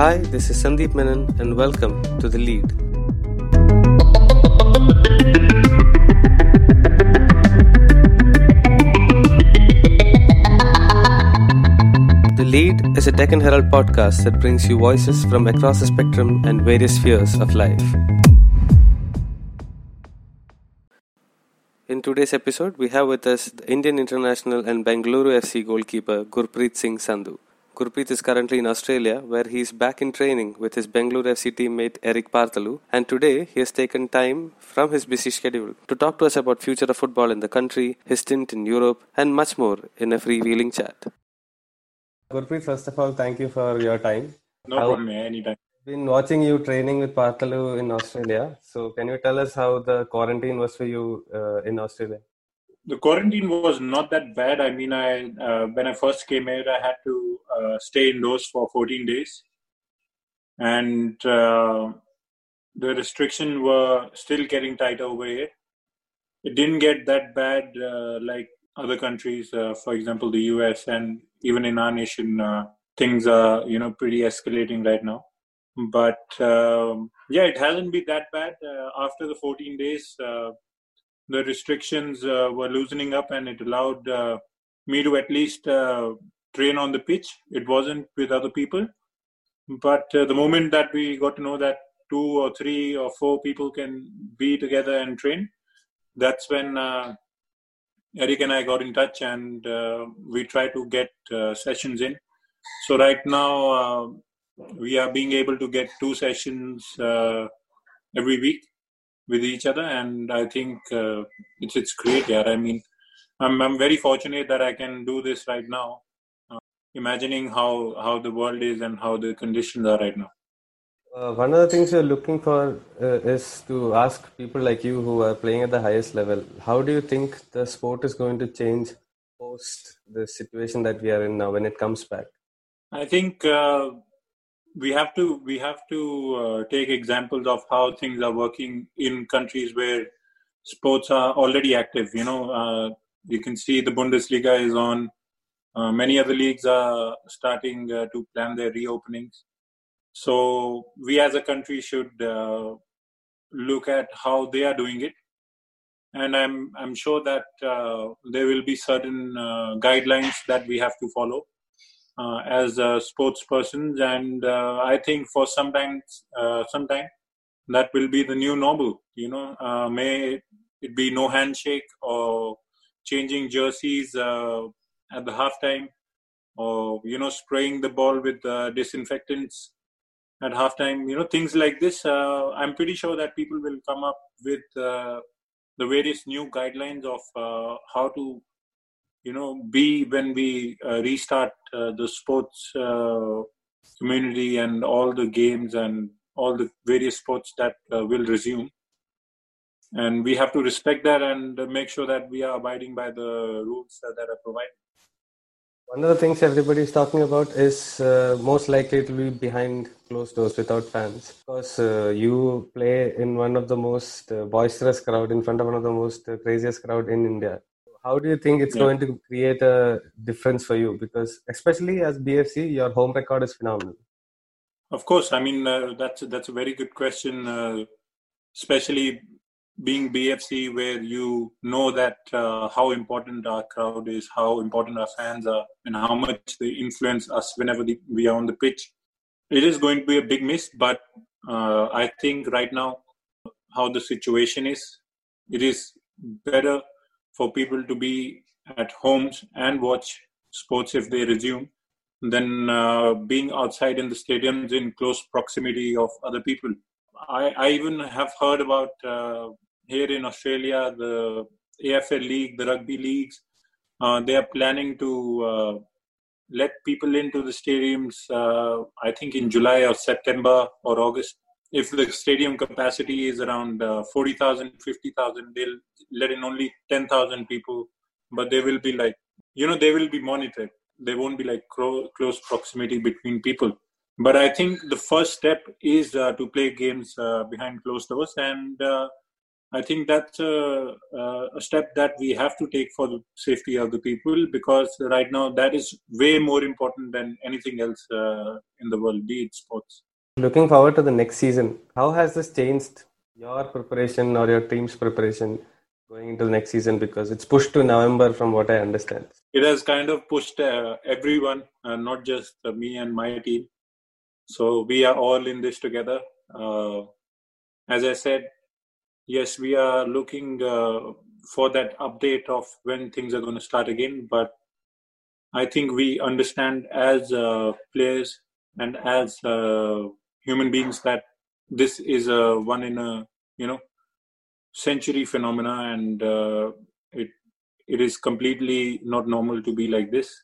Hi, this is Sandeep Menon, and welcome to The Lead. The Lead is a Deccan Herald podcast that brings you voices from across the spectrum and various spheres of life. In today's episode, we have with us the Indian international and Bengaluru FC goalkeeper Gurpreet Singh Sandhu. Gurpreet is currently in Australia, where he is back in training with his Bengaluru FC teammate Erik Paartalu, and today he has taken time from his busy schedule to talk to us about future of football in the country, his stint in Europe, and much more in a freewheeling chat. Gurpreet, first of all, thank you for your time. No how, problem, anytime. Been watching you training with Parthalu in Australia. So, can you tell us how the quarantine was for you uh, in Australia? The quarantine was not that bad. I mean, I uh, when I first came here, I had to uh, stay indoors for 14 days, and uh, the restrictions were still getting tighter over here. It didn't get that bad uh, like other countries, uh, for example, the US, and even in our nation, uh, things are you know pretty escalating right now. But um, yeah, it hasn't been that bad. after the 14 days the restrictions uh, were loosening up and it allowed uh, me to at least uh, train on the pitch. It wasn't with other people. But the moment that we got to know that two or three or four people can be together and train, that's when uh, Erik and I got in touch and uh, we try to get uh, sessions in. So right now we are being able to get two sessions every week with each other, and I think uh, it's it's great. Yeah, I mean, I'm I'm very fortunate that I can do this right now. Uh, imagining how how the world is and how the conditions are right now. Uh, one of the things you're looking for uh, is to ask people like you who are playing at the highest level, how do you think the sport is going to change post the situation that we are in now when it comes back? I think uh, we have to we have to uh, take examples of how things are working in countries where sports are already active you know uh, you can see the bundesliga is on uh, many other leagues are starting uh, to plan their reopenings. So we as a country should uh, look at how they are doing it. And i'm i'm sure that uh, there will be certain guidelines that we have to follow as a sports persons, and uh, I think for sometimes, uh, sometime that will be the new normal. You know, may it be no handshake or changing jerseys at the halftime, or you know, spraying the ball with disinfectants at halftime. You know, things like this. Uh, I'm pretty sure that people will come up with uh, the various new guidelines of uh, how to you know be when we uh, restart uh, the sports uh, community and all the games and all the various sports that uh, will resume. And we have to respect that and make sure that we are abiding by the rules that are provided. One of the things everybody is talking about is uh, most likely it will be behind closed doors without fans. Because uh, you play in one of the most uh, boisterous crowd in front of one of the most uh, craziest crowd in india how do you think it's yeah. going to create a difference for you? Because especially as BFC, your home record is phenomenal. Of course, I mean uh, that's that's a very good question, uh, especially being BFC, where you know that uh, how important our crowd is, how important our fans are, and how much they influence us whenever we are on the pitch. It is going to be a big miss, but uh, I think right now, how the situation is, it is better for people to be at homes and watch sports if they resume than uh, being outside in the stadiums in close proximity of other people. I, I even have heard about uh, here in Australia the AFL League, the rugby leagues. Uh, they are planning to uh, let people into the stadiums. Uh, I think in July or September or August if the stadium capacity is around uh, 40,000, 50,000, they'll let in only 10,000 people, but they will be like, you know, they will be monitored. They won't be like cro- close proximity between people. But I think the first step is uh, to play games uh, behind closed doors, and uh, I think that's a, step that we have to take for the safety of the people because right now that is way more important than anything else uh, in the world, be it sports. Looking forward to the next season, how has this changed your preparation or your team's preparation going into the next season? Because it's pushed to November, from what I understand. It has kind of pushed uh, everyone, uh, not just uh, me and my team. So we are all in this together. Uh, as I said, yes, we are looking uh, for that update of when things are going to start again. But I think we understand as uh, players and as human beings that this is a one in a you know century phenomena, and uh, it it is completely not normal to be like this.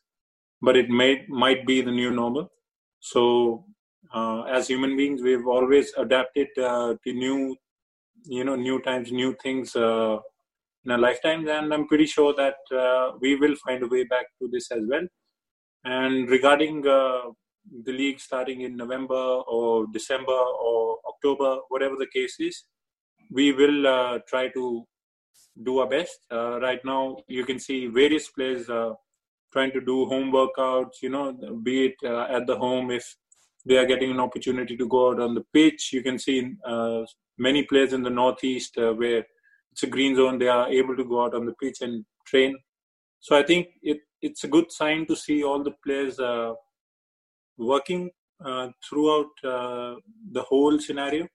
But it may might be the new normal. So uh, as human beings, we've always adapted uh, to new you know new times new things uh, in our lifetimes and i'm pretty sure that uh, we will find a way back to this as well and regarding uh, the league starting in november or december or october whatever the case is we will uh, try to do our best uh, right now you can see various players uh, trying to do home workouts you know be it at the home if they are getting an opportunity to go out on the pitch. You can see uh, many players in the northeast uh, where it's a green zone. They are able to go out on the pitch and train. So I think it, it's a good sign to see all the players uh, working uh, throughout uh, the whole scenario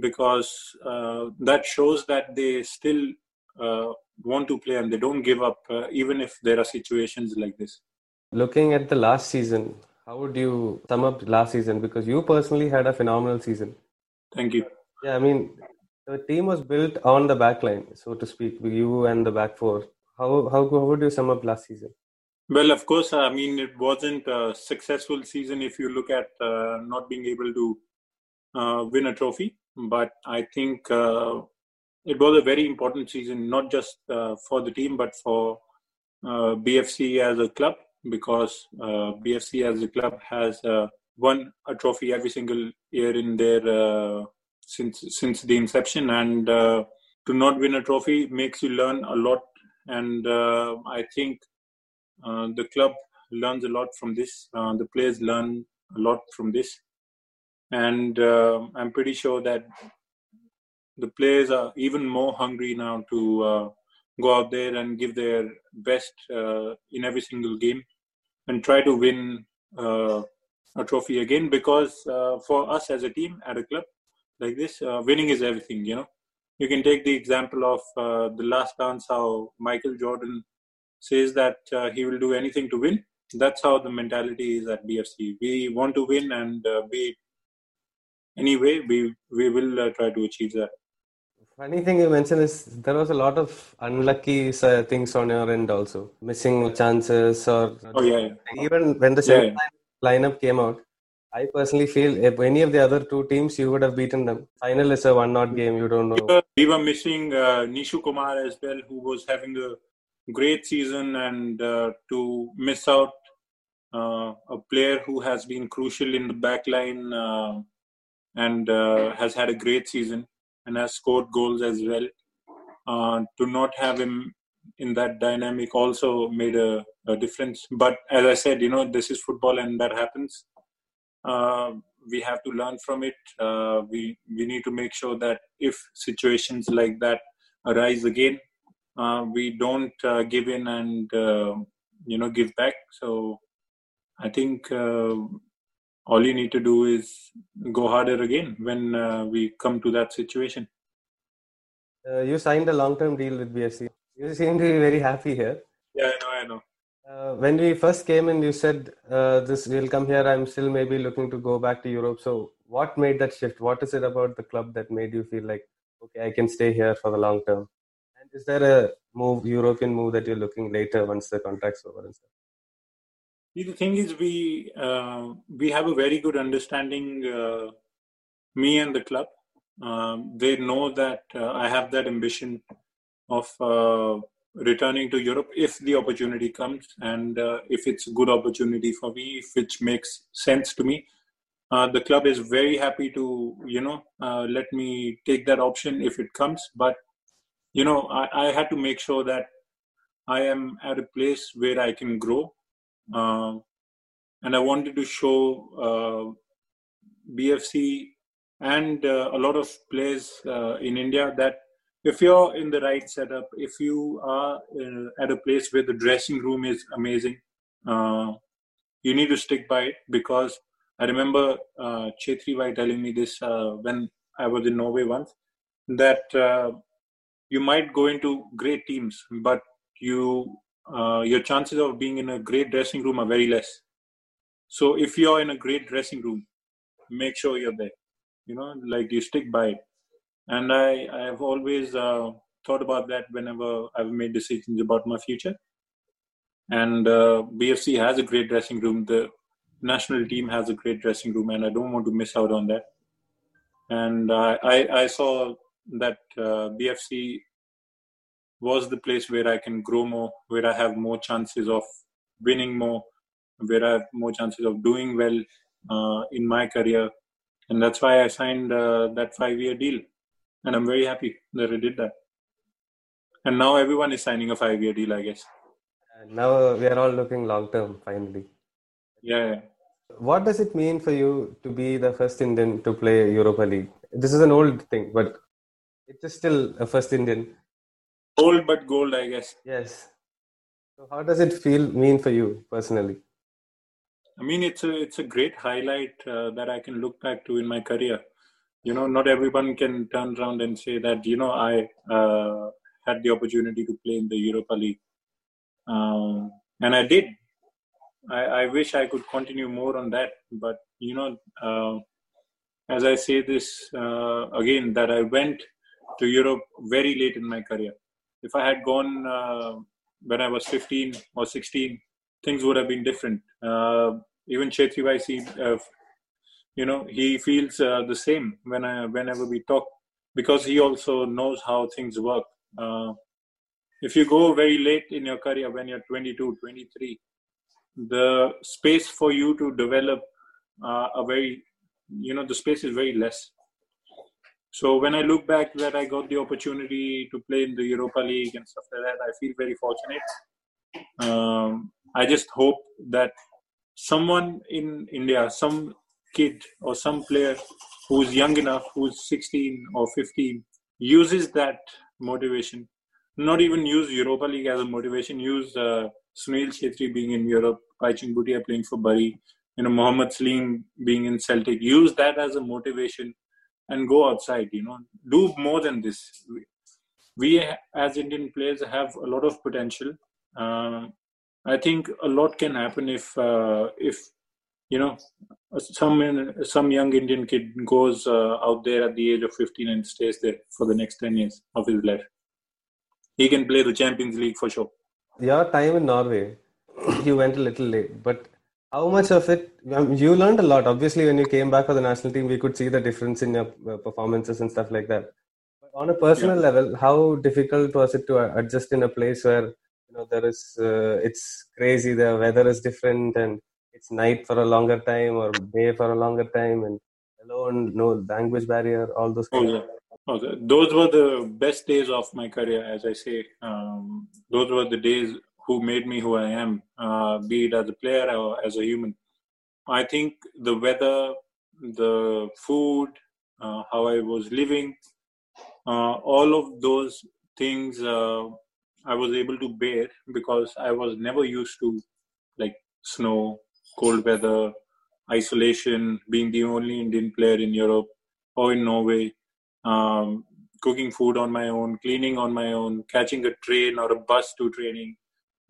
because uh, that shows that they still want to play and they don't give up even if there are situations like this. Looking at the last season, how would you sum up last season? Because you personally had a phenomenal season. Thank you. Yeah, I mean, the team was built on the back line, so to speak, you and the back four. How, how, how would you sum up last season? Well, of course, I mean, it wasn't a successful season if you look at uh, not being able to uh, win a trophy. But I think uh, it was a very important season, not just uh, for the team, but for uh, BFC as a club because uh, BFC as a club has won a trophy every single year in their since since the inception, and to not win a trophy makes you learn a lot. And I think the club learns a lot from this. the players learn a lot from this, and I'm pretty sure that the players are even more hungry now to go out there and give their best uh, in every single game and try to win uh, a trophy again because uh, for us as a team at a club like this uh, winning is everything you know you can take the example of uh, the last dance how michael jordan says that uh, he will do anything to win that's how the mentality is at bfc we want to win and uh, be anyway we we will try to achieve that Funny thing you mentioned is there was a lot of unlucky uh, things on your end also, missing chances or. Oh yeah. yeah. Even when the yeah, lineup came out, I personally feel if any of the other two teams, you would have beaten them. Final is a one-not game. You don't know. We were missing uh, Nishu Kumar as well, who was having a great season, and uh, to miss out uh, a player who has been crucial in the back line uh, and has had a great season and has scored goals as well. To not have him in that dynamic also made a, a, difference. But as I said, you know, this is football and that happens. Uh, we have to learn from it. Uh, we we need to make sure that if situations like that arise again, uh, we don't uh, give in and uh, you know give back. So I think all you need to do is go harder again when uh, we come to that situation. Uh, you signed a long-term deal with bfc You seem to be very happy here. Yeah, I know. I know. Uh, when we first came in, you said uh, this will come here. I'm still maybe looking to go back to Europe. So, what made that shift? What is it about the club that made you feel like, okay, I can stay here for the long term? Is there a move, European move that you're looking later once the contract's over and stuff? the thing is, we uh, we have a very good understanding. Uh, me and the club, um, they know that uh, I have that ambition of uh, returning to Europe if the opportunity comes, and uh, if it's a good opportunity for me, if it makes sense to me. Uh, the club is very happy to, you know, let me take that option if it comes. But you know, I, I, had to make sure that I am at a place where I can grow. Uh, and I wanted to show uh, BFC and uh, a lot of players uh, in India that if you're in the right setup, if you are uh, at a place where the dressing room is amazing, uh, you need to stick by it because I remember uh, Chhetri Vai telling me this when I was in Norway once that you might go into great teams, but you uh, your chances of being in a great dressing room are very less. So if you're in a great dressing room, make sure you're there. You know, like you stick by it and I I have always uh, thought about that whenever I've made decisions about my future. And uh, BFC has a great dressing room. The national team has a great dressing room, and I don't want to miss out on that. And I I, I saw that uh, BFC was the place where I can grow more, where I have more chances of winning more, where I have more chances of doing well uh, in my career, and that's why I signed uh, that five-year deal and I'm very happy that I did that. And now everyone is signing a five-year deal, I guess. And now we are all looking long-term, finally. Yeah. What does it mean for you to be the first Indian to play Europa League? This is an old thing, but it is still a first Indian. Old but gold, I guess. Yes. So how does it feel mean for you personally? I mean, it's a it's a great highlight uh, that I can look back to in my career you know not everyone can turn around and say that you know i uh, had the opportunity to play in the europa league um, and i did I, I, wish i could continue more on that but you know uh, as i say this uh, again that i went to europe very late in my career. If i had gone uh, when i was 15 or 16 things would have been different. Uh, even Chhetri Vai uh, you know he feels uh, the same when I, whenever we talk because he also knows how things work. Uh, if you go very late in your career when you're 22 23 the space for you to develop uh, a very you know the space is very less so when i look back that i got the opportunity to play in the europa league and stuff like that i feel very fortunate. Um, i just hope that someone in india some kid or some player who's young enough, who's 16 or 15, uses that motivation, not even use Europa League as a motivation, use uh, Sunil Chhetri being in Europe, Baichung Bhutia playing for Bari, you know, Mohammad Salim being in Celtic, use that as a motivation and go outside, you know, do more than this. We, as Indian players, have a lot of potential. Uh, I think a lot can happen if uh, if you know some some young indian kid goes uh, out there at the age of 15 and stays there for the next 10 years of his life he can play the champions league for sure your time in norway you went a little late but how much of it you learned a lot obviously when you came back for the national team we could see the difference in your uh, performances and stuff like that but on a personal yeah. level how difficult was it to adjust in a place where you know there is uh, it's crazy the weather is different and it's night for a longer time or day for a longer time and alone no language barrier all those oh, yeah. Oh, those were the best days of my career as i say um, those were the days who made me who i am uh, be it as a player or as a human. I think the weather the food uh, how i was living uh, all of those things uh, i was able to bear because i was never used to like snow cold weather, isolation, being the only Indian player in Europe or in Norway, um, cooking food on my own, cleaning on my own, catching a train or a bus to training,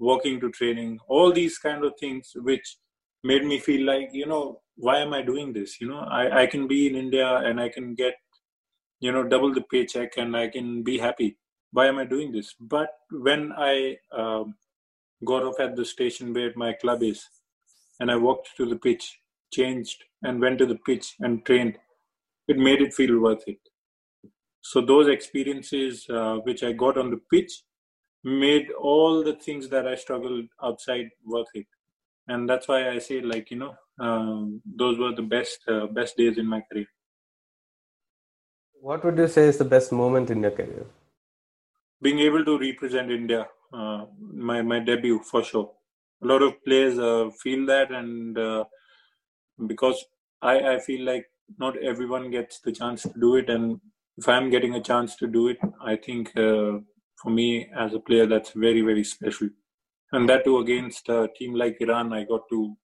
walking to training, all these kind of things which made me feel like, you know, why am I doing this? You know, I, I can be in India and I can get, you know, double the paycheck and I can be happy. Why am I doing this? But when I um, got off at the station where my club is, and I walked to the pitch, changed, and went to the pitch and trained, it made it feel worth it. So those experiences uh, which I got on the pitch made all the things that I struggled outside worth it, and that's why I say like you know um, those were the best uh, best days in my career. What would you say is the best moment in your career? being able to represent India, uh, my my debut for sure. A lot of players uh, feel that, and uh, because I I feel like not everyone gets the chance to do it, and if I'm getting a chance to do it, I think uh, for me as a player that's very very special, and that too against a team like Iran, I got to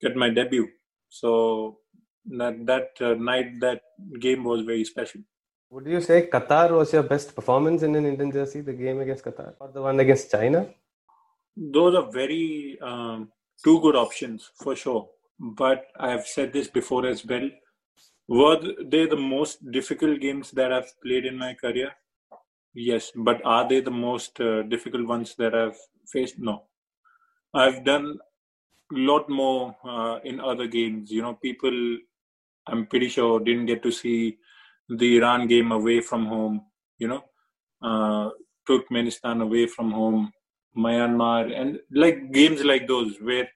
get my debut. So that that uh, night that game was very special. Would you say Qatar was your best performance in an Indian jersey, the game against Qatar, or the one against China? Those are very um, two good options for sure. But I've said this before as well. Were they the most difficult games that I've played in my career? Yes, but are they the most uh, difficult ones that I've faced? No. I've done a lot more uh, in other games. You know, people, I'm pretty sure, didn't get to see the Iran game away from home, you know, uh, Turkmenistan away from home, Myanmar, and like games like those where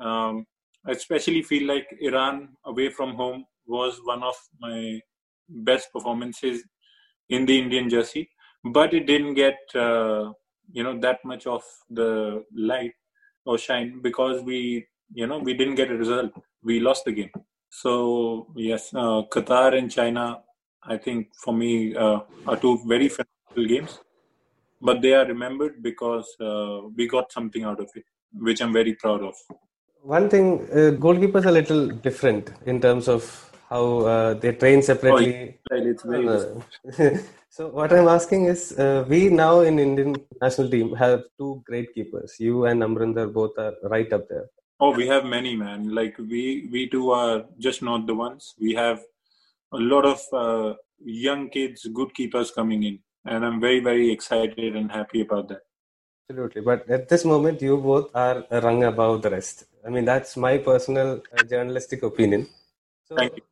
um, I especially feel like Iran away from home was one of my best performances in the Indian jersey, but it didn't get uh, you know that much of the light or shine because we you know we didn't get a result. We lost the game. So yes, uh, Qatar and China I think for me uh, are two very phenomenal games, but they are remembered because uh, we got something out of it, which I'm very proud of. One thing, uh, goalkeepers are a little different in terms of how uh, they train separately. Oh, very so what I'm asking is, uh, we now in Indian national team have two great keepers. You and Amrinder both are right up there. Oh, we have many, man. Like we we two are just not the ones. We have a lot of uh, young kids, good keepers coming in, and I'm very very excited and happy about that. Absolutely, but at this moment, you both are rung above the rest. I mean, that's my personal uh, journalistic opinion. So, Thank you.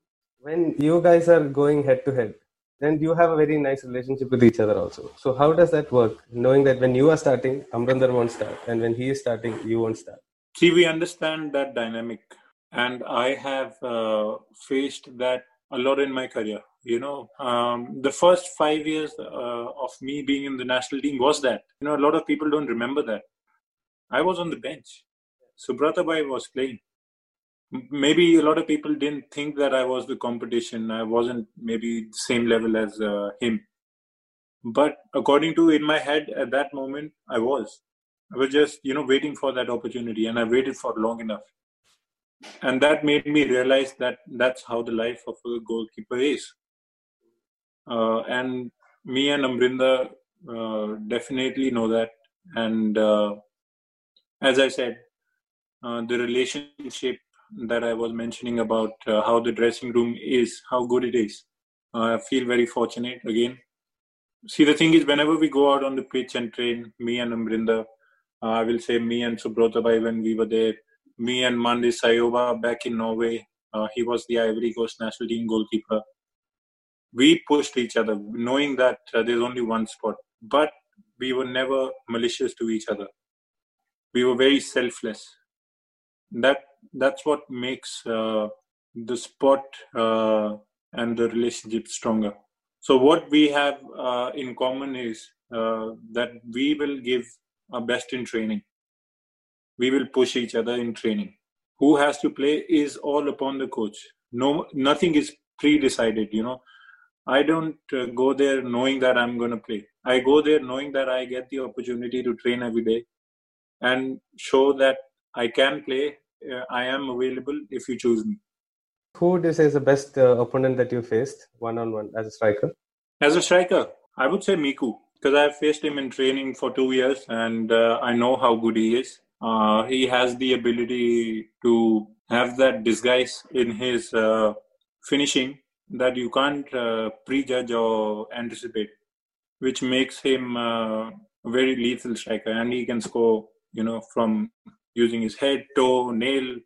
When you guys are going head to head, then you have a very nice relationship with each other also. So, how does that work? Knowing that when you are starting, Amrinder won't start, and when he is starting, you won't start. See, we understand that dynamic, and I have uh, faced that a lot in my career. You know, um, the first five years uh, of me being in the national team was that. You know, a lot of people don't remember that. I was on the bench. Subrata was playing. Maybe a lot of people didn't think that I was the competition. I wasn't maybe same level as uh, him. But according to in my head at that moment, I was. I was just, you know, waiting for that opportunity and I waited for long enough and that made me realize that that's how the life of a goalkeeper is. Uh, and me and Amrinder uh, definitely know that. And uh, as I said, uh, the relationship that I was mentioning about uh, how the dressing room is, how good it is, I feel very fortunate again. See, the thing is, whenever we go out on the pitch and train, me and Amrinder, uh, I will say me and Subrotabai when we were there, me and Mandé Sayouba back in Norway. Uh, he was the Ivory Coast national team goalkeeper. We pushed each other, knowing that uh, there's only one spot, but we were never malicious to each other. We were very selfless. That that's what makes uh, the sport uh, and the relationship stronger. So what we have uh, in common is uh, that we will give our best in training we will push each other in training. Who has to play is all upon the coach. No, nothing is pre-decided. You know, I don't uh, go there knowing that I'm going to play. I go there knowing that I get the opportunity to train every day and show that I can play. Uh, I am available if you choose me. Who would you say is the best uh, opponent that you faced one on one as a striker? As a striker, I would say Miku because I've faced him in training for two years and uh, I know how good he is. Uh, he has the ability to have that disguise in his uh, finishing that you can't uh, prejudge or anticipate, which makes him uh, a very lethal striker. And he can score, you know, from using his head, toe, nail,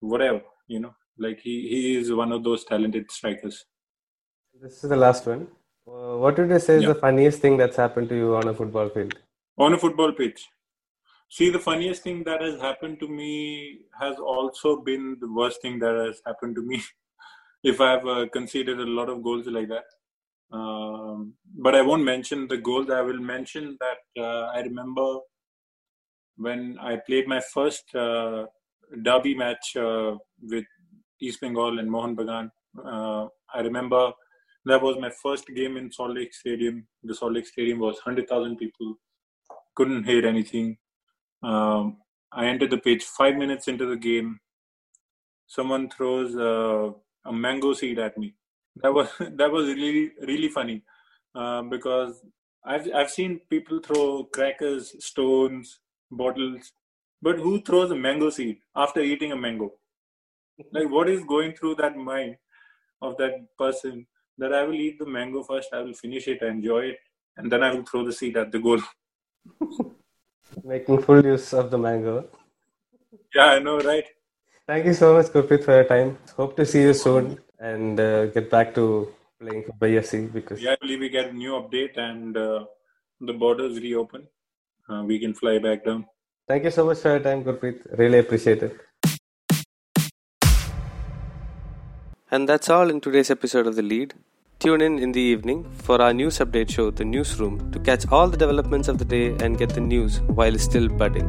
whatever, you know. Like he, he is one of those talented strikers. This is the last one. Uh, what would you say is yeah. the funniest thing that's happened to you on a football field? On a football pitch. See, the funniest thing that has happened to me has also been the worst thing that has happened to me. if I've uh, conceded a lot of goals like that, Um, but I won't mention the goals. I will mention that uh, I remember when I played my first uh, derby match uh, with East Bengal and Mohun Bagan. Uh, I remember that was my first game in Salt Lake Stadium. The Salt Lake Stadium was 100,000 people. Couldn't hear anything. Um, I entered the pitch five minutes into the game. Someone throws uh, a mango seed at me. That was that was really really funny uh, because I've I've seen people throw crackers, stones, bottles, but who throws a mango seed after eating a mango? Like what is going through that mind of that person that I will eat the mango first, I will finish it, I enjoy it, and then I will throw the seed at the goal. Making full use of the mango. Yeah, I know, right? Thank you so much, Gurpreet, for your time. Hope to see you soon and uh, get back to playing for BFC because yeah, I believe we get a new update and uh, the borders reopen. Uh, we can fly back down. Thank you so much for your time, Gurpreet. Really appreciate it. And that's all in today's episode of The Lead. Tune in in the evening for our news update show, The Newsroom, to catch all the developments of the day and get the news while it's still budding.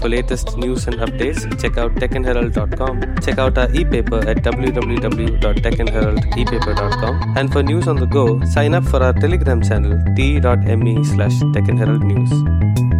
For latest news and updates, check out deccanherald.com. Check out our e-paper at www.deccanheraldepaper.com. And for news on the go, sign up for our Telegram channel t.me slash deccanheraldnews.